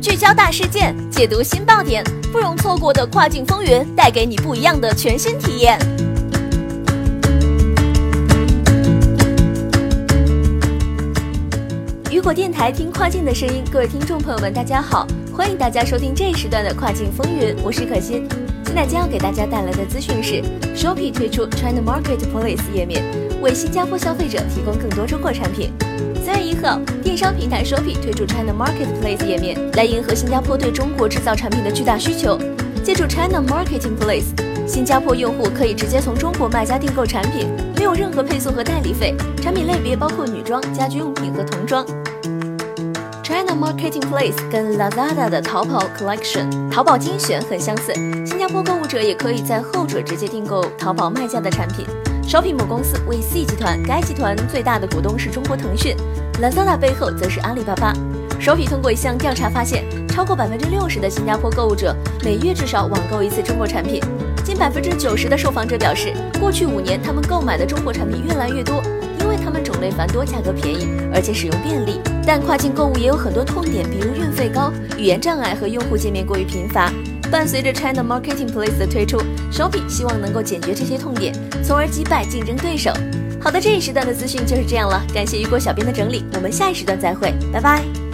聚焦大事件，解读新爆点，不容错过的跨境风云，带给你不一样的全新体验。雨果电台听跨境的声音，各位听众朋友们，大家好，欢迎大家收听这一时段的跨境风云，我是可心。现在将要给大家带来的资讯是，Shopee 推出 China Marketplace 页面，为新加坡消费者提供更多中国产品。三月一号，电商平台 Shopee 推出 China Marketplace 页面，来迎合新加坡对中国制造产品的巨大需求。借助 China Marketplace，新加坡用户可以直接从中国卖家订购产品，没有任何配送和代理费。产品类别包括女装、家居用品和童装。China Marketing Place 跟 Lazada 的淘宝 Collection、淘宝精选很相似，新加坡购物者也可以在后者直接订购淘宝卖家的产品。Shopee 母公司为 C 集团，该集团最大的股东是中国腾讯，Lazada 背后则是阿里巴巴。Shopee 通过一项调查发现，超过百分之六十的新加坡购物者每月至少网购一次中国产品，近百分之九十的受访者表示，过去五年他们购买的中国产品越来越多。们种类繁多，价格便宜，而且使用便利。但跨境购物也有很多痛点，比如运费高、语言障碍和用户界面过于贫乏。伴随着 China Marketing Place 的推出，Shopee 希望能够解决这些痛点，从而击败竞争对手。好的，这一时段的资讯就是这样了，感谢雨果小编的整理，我们下一时段再会，拜拜。